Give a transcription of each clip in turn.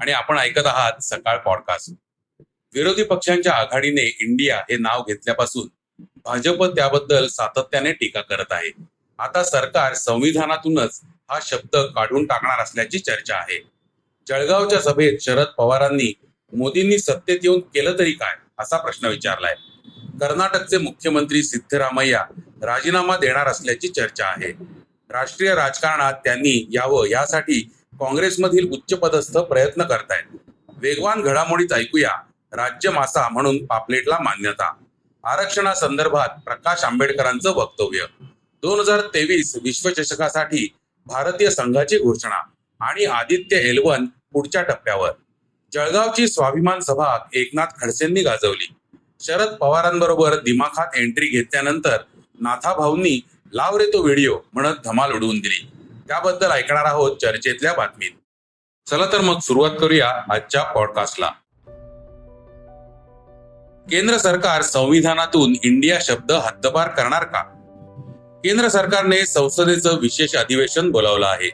आणि आपण ऐकत आहात सकाळ पॉडकास्ट. विरोधी पक्षांच्या आघाडीने इंडिया हे नाव घेतल्यापासून भाजप त्याबद्दल सातत्याने टीका करत आहे. आता सरकार संविधानातूनच हा शब्द काढून टाकणार असल्याची चर्चा आहे. जळगावच्या सभेत शरद पवारांनी मोदींनी सत्तेत येऊन केलं तरी काय असा प्रश्न विचारलाय. कर्नाटकचे मुख्यमंत्री सिद्धरामय्या राजीनामा देणार असल्याची चर्चा आहे. राष्ट्रीय राजकारणात त्यांनी यावं यासाठी काँग्रेसमधील उच्चपदस्थ प्रयत्न करतायत. वेगवान घडामोडीत ऐकूया. राज्य मासा म्हणून पापलेटला मान्यता. आरक्षणासंदर्भात प्रकाश आंबेडकरांचं वक्तव्य. दोन हजार तेवीस विश्वचषकासाठी भारतीय संघाची घोषणा आणि आदित्य एलवन पुढच्या टप्प्यावर. जळगावची स्वाभिमान सभा एकनाथ खडसेंनी गाजवली. शरद पवारांबरोबर दिमाखात एंट्री घेतल्यानंतर नाथाभाऊंनी लाव रे तो व्हिडिओ म्हणत धमाल उडवून दिली. त्याबद्दल ऐकणार आहोत चर्चेतल्या बातमीत. चला तर मग सुरुवात करूया आजच्या पॉडकास्टला केंद्र सरकार संविधानातून इंडिया शब्द हद्दपार करणार का? केंद्र सरकारने संसदेचं विशेष अधिवेशन बोलावलं आहे.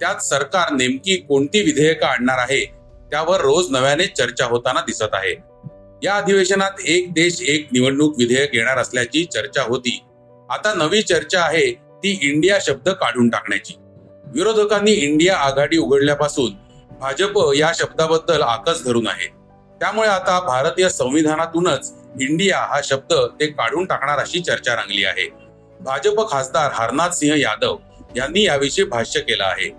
त्यात सरकार नेमकी कोणती विधेयकं आणणार आहे त्यावर रोज नव्याने चर्चा होताना दिसत आहे. या अधिवेशनात एक देश एक निवडणूक विधेयक येणार असल्याची चर्चा होती. आता नवी चर्चा आहे ती इंडिया शब्द काढून टाकण्याची. विरोधकांनी इंडिया आघाडी उघडल्यापासून भाजप या शब्दाबद्दल आकस धरून आहे. त्यामुळे आता भारतीय संविधानातूनच इंडिया हा शब्द ते काढून टाकणार अशी चर्चा रंगली आहे. भाजप खासदार हरनाथ सिंह यादव यांनी याविषयी भाष्य केलं आहे.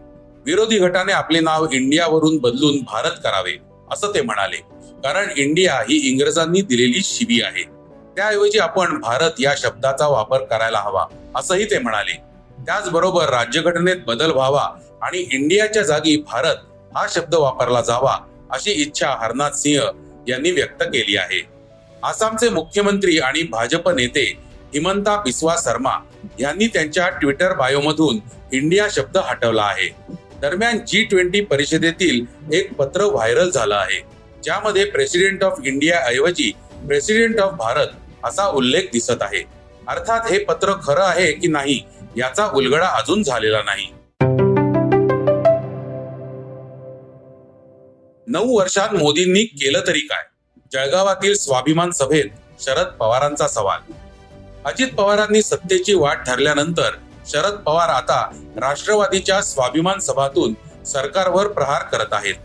विरोधी गटाने आपले नाव इंडियावरून बदलून भारत करावे असं ते म्हणाले. कारण इंडिया ही इंग्रजांनी दिलेली शिबी आहे. त्याऐवजी आपण भारत या शब्दाचा वापर करायला हवा असंही ते म्हणाले. त्याचबरोबर राज्यघटनेत बदल व्हावा आणि इंडियाच्या जागी भारत हा शब्द वापरला जावा अशी इच्छा हरनाथ सिंह यांनी व्यक्त केली आहे. आसामचे मुख्यमंत्री आणि भाजप नेते हिमंता बिस्वा शर्मा यांनी त्यांच्या ट्विटर बायोमधून इंडिया शब्द हटवला आहे. दरम्यान जी ट्वेंटी परिषदेतील एक पत्र व्हायरल झालं आहे. ज्यामध्ये प्रेसिडेंट ऑफ इंडिया ऐवजी प्रेसिडेंट ऑफ भारत असा उल्लेख दिसत आहे. अर्थात हे पत्र खरं आहे की नाही याचा उलगडा अजून झालेला नाही. नऊ वर्षात मोदींनी केलं तरी काय? जळगावातील स्वाभिमान सभेत शरद पवारांचा सवाल. अजित पवारांनी सत्तेची वाट ठरल्यानंतर शरद पवार आता राष्ट्रवादीच्या स्वाभिमान सभातून सरकारवर प्रहार करत आहेत.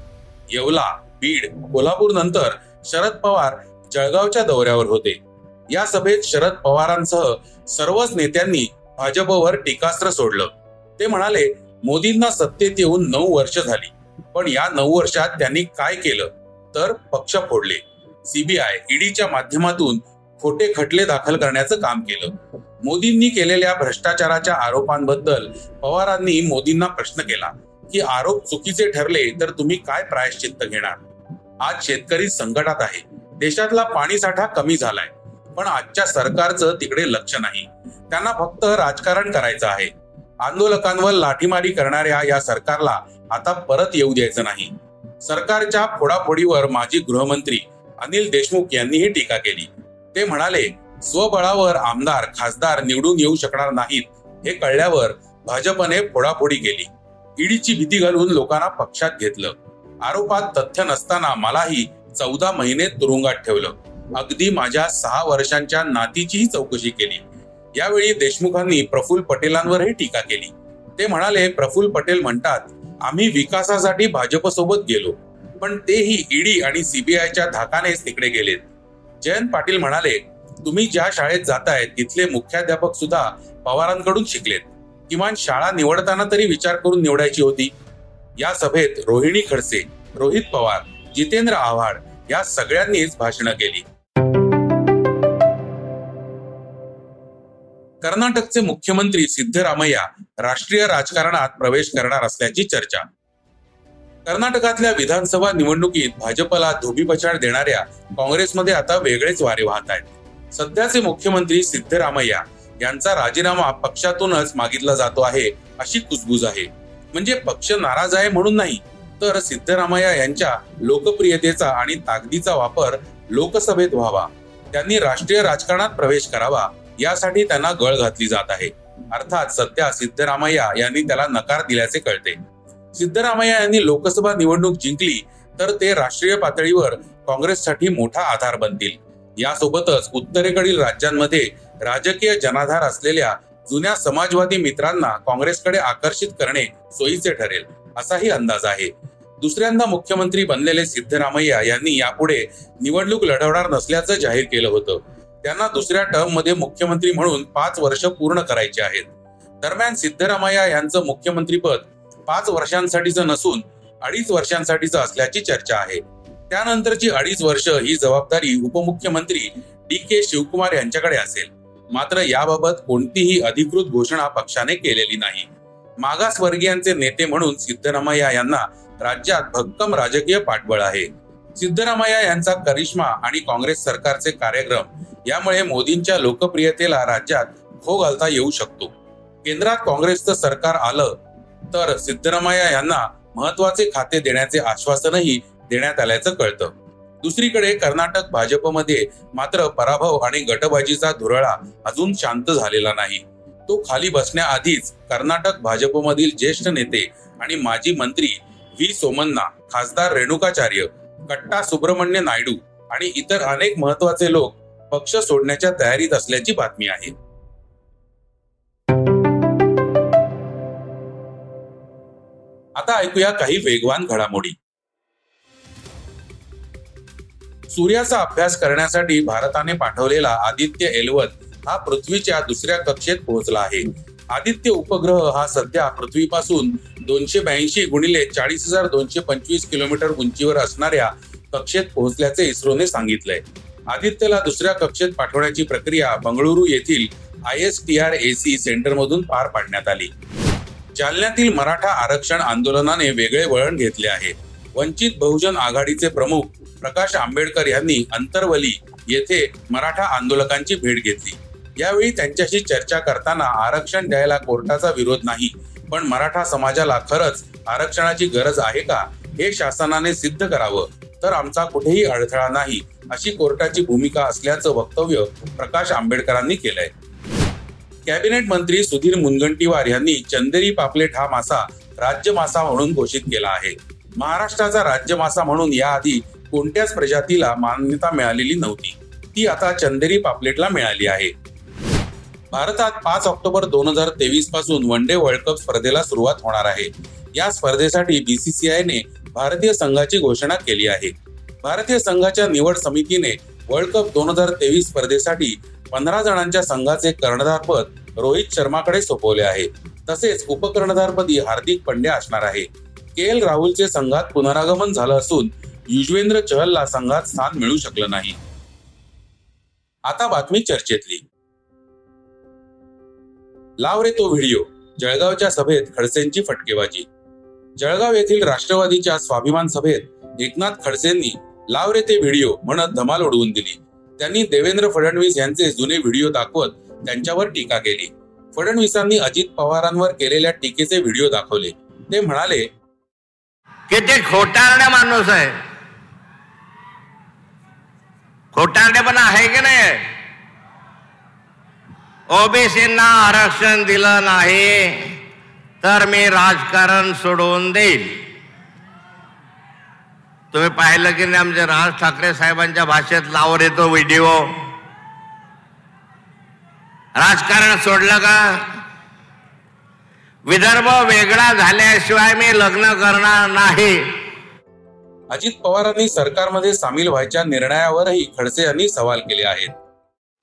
येवला बीड कोल्हापूर नंतर शरद पवार जळगावच्या दौऱ्यावर होते. या सभेत शरद पवारांसह सर्वच नेत्यांनी भाजपवर टीकास्त्र सोडलं. ते म्हणाले मोदींना सत्तेत येऊन नऊ वर्ष झाली. पण या नऊ वर्षात त्यांनी काय केलं? तर पक्ष फोडले. सीबीआय ईडीच्या माध्यमातून खोटे खटले दाखल करण्याचं काम केलं. मोदींनी केलेल्या भ्रष्टाचाराच्या आरोपांबद्दल पवारांनी मोदींना प्रश्न केला की आरोप चुकीचे ठरले तर तुम्ही काय प्रायश्चित्त घेणार? आज शेतकरी संकटात आहे. देशातला पाणी साठा कमी झालाय. पण आजच्या सरकारचं तिकडे लक्ष नाही. त्यांना फक्त राजकारण करायचं आहे. आंदोलकांवर लाठीमारी करणाऱ्या या सरकारला आता परत येऊ द्यायचं नाही. सरकारच्या फोडाफोडीवर माजी गृहमंत्री अनिल देशमुख यांनीही टीका केली. ते म्हणाले स्वबळावर आमदार खासदार निवडून येऊ शकणार नाहीत हे कळल्यावर भाजपने फोडाफोडी केली. ईडीची भीती घालून लोकांना पक्षात घेतलं. आरोपात तथ्य नसताना मलाही चौदा महिने तुरुंगात ठेवलं. अगदी माझ्या सहा वर्षांच्या नातीचीही चौकशी केली. यावेळी देशमुखांनी प्रफुल्ल पटेलांवरही टीका केली. ते म्हणाले प्रफुल्ल पटेल म्हणतात आम्ही विकासासाठी भाजपसोबत गेलो पण तेही ईडी आणि सीबीआयच्या धाकानेच तिकडे गेलेत. जयंत पाटील म्हणाले तुम्ही ज्या शाळेत जाताय तिथले मुख्याध्यापक सुद्धा पवारांकडून शिकलेत. किमान शाळा निवडताना तरी विचार करून निवडायची होती. या सभेत रोहिणी खडसे रोहित पवार जितेंद्र आव्हाड या सगळ्यांनीच भाषणं केली. कर्नाटकचे मुख्यमंत्री सिद्धरामय्या राष्ट्रीय राजकारणात प्रवेश करणार असल्याची चर्चा. कर्नाटकातल्या विधानसभा निवडणुकीत भाजपला धोबीपछाड देणाऱ्या काँग्रेसमध्ये आता वेगळेच वारे वाहत आहेत. सध्याचे मुख्यमंत्री सिद्धरामय्या यांचा राजीनामा पक्षातूनच मागितला जातो आहे अशी कुजबूज आहे. म्हणजे पक्ष नाराज आहे म्हणून नाही तर सिद्धरामय्या यांच्या लोकप्रियतेचा आणि ताकदीचा वापर लोकसभेत व्हावा. त्यांनी राष्ट्रीय राजकारणात प्रवेश करावा यासाठी त्यांना गळ घातली जात आहे. अर्थात सध्या सिद्धरामय्या यांनी त्याला नकार दिल्याचे कळते. सिद्धरामय्या यांनी लोकसभा निवडणूक जिंकली तर ते राष्ट्रीय पातळीवर काँग्रेससाठी मोठा आधार बनतील. यासोबतच उत्तरेकडील राज्यांमध्ये राजकीय जनाधार असलेल्या जुन्या समाजवादी मित्रांना काँग्रेसकडे आकर्षित करणे सोयीचे ठरेल असाही अंदाज आहे. दुसऱ्यांदा मुख्यमंत्री बनलेले सिद्धरामय्या यांनी यापुढे निवडणूक लढवणार नसल्याचं जाहीर केलं होतं. त्यांना दुसऱ्या टर्ममध्ये मुख्यमंत्री म्हणून पाच वर्ष पूर्ण करायचे आहेत. दरम्यान सिद्धरामय्या यांचं मुख्यमंत्रीपद पाच वर्षांसाठीचं नसून अडीच वर्षांसाठीचं असल्याची चर्चा आहे. त्यानंतरची अडीच वर्ष ही जबाबदारी उपमुख्यमंत्री डी के शिवकुमार यांच्याकडे असेल. मात्र याबाबत कोणतीही अधिकृत घोषणा पक्षाने केलेली नाही. मागासवर्गीयांचे नेते म्हणून सिद्धरामय्या यांना राज्यात भक्कम राजकीय पाठबळ आहे. सिद्धरामय्या यांचा करिश्मा आणि काँग्रेस सरकारचे कार्यक्रम यामुळे मोदींच्या लोकप्रियतेला राज्यात खो घालता येऊ शकतो. केंद्रात काँग्रेसचं सरकार आलं तर सिद्धरामय्या यांना महत्त्वाचे खाते देण्याचे आश्वासनही देण्यात आल्याचं कळतं. दुसरीकडे कर्नाटक भाजपमध्ये मात्र पराभव आणि गटबाजीचा धुरळा अजून शांत झालेला नाही. तो खाली बसण्याआधीच कर्नाटक भाजपमधील ज्येष्ठ नेते आणि माजी मंत्री व्ही सोमन्ना खासदार रेणुकाचार्य कट्टा सुब्रमण्य नायडू आणि इतर अनेक महत्त्वाचे लोक पक्ष सोडण्याच्या तयारीत असल्याची बातमी आहे. आता ऐकूया काही वेगवान घडामोडी. सूर्याचा अभ्यास करण्यासाठी भारताने पाठवलेला आदित्य एलवत हा पृथ्वीच्या दुसऱ्या कक्षेत पोहोचला आहे. आदित्य उपग्रह हा सध्या पृथ्वीपासून दोनशे ब्याऐंशी गुणिले चाळीस हजार दोनशे पंचवीस किलोमीटर उंचीवर असणाऱ्या कक्षेत पोहोचल्याचे इस्रोने सांगितलंय. आदित्यला दुसऱ्या कक्षेत पाठवण्याची प्रक्रिया बंगळुरू येथील I S T R A C सेंटरमधून पार पाडण्यात आली. जालन्यातील मराठा आरक्षण आंदोलनाने वेगळे वळण घेतले आहे. वंचित बहुजन आघाडीचे प्रमुख प्रकाश आंबेडकर यांनी अंतरवली येथे मराठा आंदोलकांची भेट घेतली. यावेळी त्यांच्याशी चर्चा करताना आरक्षण द्यायला कोर्टाचा विरोध नाही. पण मराठा समाजाला खरंच आरक्षणाची गरज आहे का? हे शासनाने सिद्ध करावं. तर आमचा कुठेही अडथळा नाही अशी कोर्टाची भूमिका असल्याचं वक्तव्य प्रकाश आंबेडकरांनी केलंय. कॅबिनेट मंत्री सुधीर मुनगंटीवार यांनी चंदेरी पापलेट हा मासा राज्य मासा म्हणून घोषित केला आहे. महाराष्ट्राचा राज्य मासा म्हणून याआधी कोणत्याच प्रजातीला मान्यता मिळालेली नव्हती. ती आता चंदेरी पापलेटला मिळाली आहे. भारतात पाच ऑक्टोबर दोन हजार तेवीसपासून वन डे वर्ल्ड कप स्पर्धेला सुरुवात होणार आहे. या स्पर्धेसाठी बीसीसीआयने भारतीय संघाची घोषणा केली आहे. भारतीय संघाच्या निवड समितीने वर्ल्ड कप दोन हजार तेवीस स्पर्धेसाठी पंधरा जणांच्या संघाचे कर्णधारपद रोहित शर्माकडे सोपवले आहे. तसेच उपकर्णधारपदी हार्दिक पंड्या असणार आहे. के एल राहुलचे संघात पुनरागमन झालं असून युजवेंद्र चहलला संघात स्थान मिळू शकलं नाही. आता बातमी चर्चेतली. लाव रे तो व्हिडिओ. जळगावच्या सभेत खडसेंची फटकेबाजी. जळगाव येथील राष्ट्रवादीच्या स्वाभिमान सभेत एकनाथ खडसेंनी लाव रे ते व्हिडिओ म्हणत धमाल उडवून दिली. त्यांनी देवेंद्र फडणवीस यांचे जुने व्हिडिओ दाखवत त्यांच्यावर टीका केली. फडणवीसांनी अजित पवारांवर केलेल्या टीकेचे व्हिडिओ दाखवले. ते म्हणाले की ते माणूस आहे. खोटारडेपणा आहे की नाही? ओबीसींना आरक्षण दिलं नाही तर मी राजकारण सोडवून देईल. तुम्ही पाहिलं की नाही आमच्या राज ठाकरे साहेबांच्या भाषेत लावर येतो व्हिडिओ. राजकारण सोडलं का? विदर्भ वेगळा झाल्याशिवाय मी लग्न करणार नाही. अजित पवारांनी सरकारमध्ये सामील व्हायच्या निर्णयावरही खडसे यांनी सवाल केले आहेत.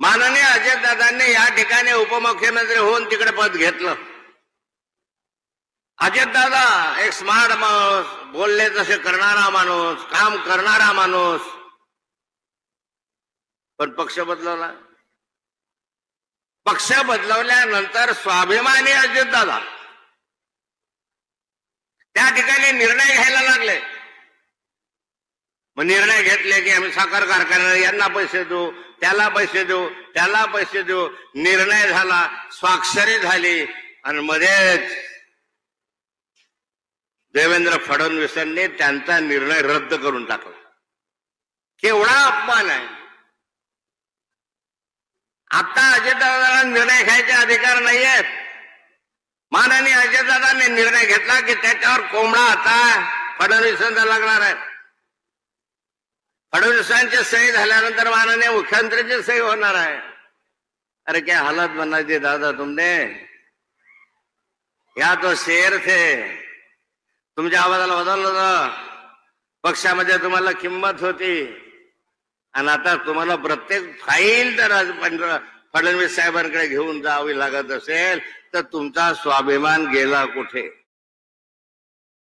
माननीय अजितदादांनी या ठिकाणी उपमुख्यमंत्री होऊन तिकडे पद घेतलं. अजितदादा एक स्मार्ट माणूस बोलले तसे करणारा माणूस काम करणारा माणूस. पण पक्ष बदलवला. पक्ष बदलवल्यानंतर स्वाभिमानी अजितदादा त्या ठिकाणी निर्णय घ्यायला लागले. मग निर्णय घेतले की आम्ही साखर कारखान्याला यांना पैसे देऊ त्याला पैसे देऊ त्याला पैसे देऊ. निर्णय झाला स्वाक्षरी झाली. आणि मध्येच देवेंद्र फडणवीसांनी त्यांचा निर्णय रद्द करून टाकला. केवढा अपमान आहे. आता अजितदादांना निर्णय घ्यायचे अधिकार नाहीयेत. माननीय अजितदादांनी निर्णय घेतला की त्याच्यावर कोंबडा आता फडणवीसांचा लागणार आहे. फडणवीसांची सही झाल्यानंतर माननीय मुख्यमंत्र्यांची सही होणार आहे. अरे क्या हालत बना दी दादा तुमने? या तो शेर थे. तुमच्या आवाजाला बदललं पक्षामध्ये तुम्हाला किंमत होती. आणि आता तुम्हाला प्रत्येक फाईल जर फडणवीस साहेबांकडे घेऊन जावी लागत असेल तर तुमचा स्वाभिमान गेला कुठे?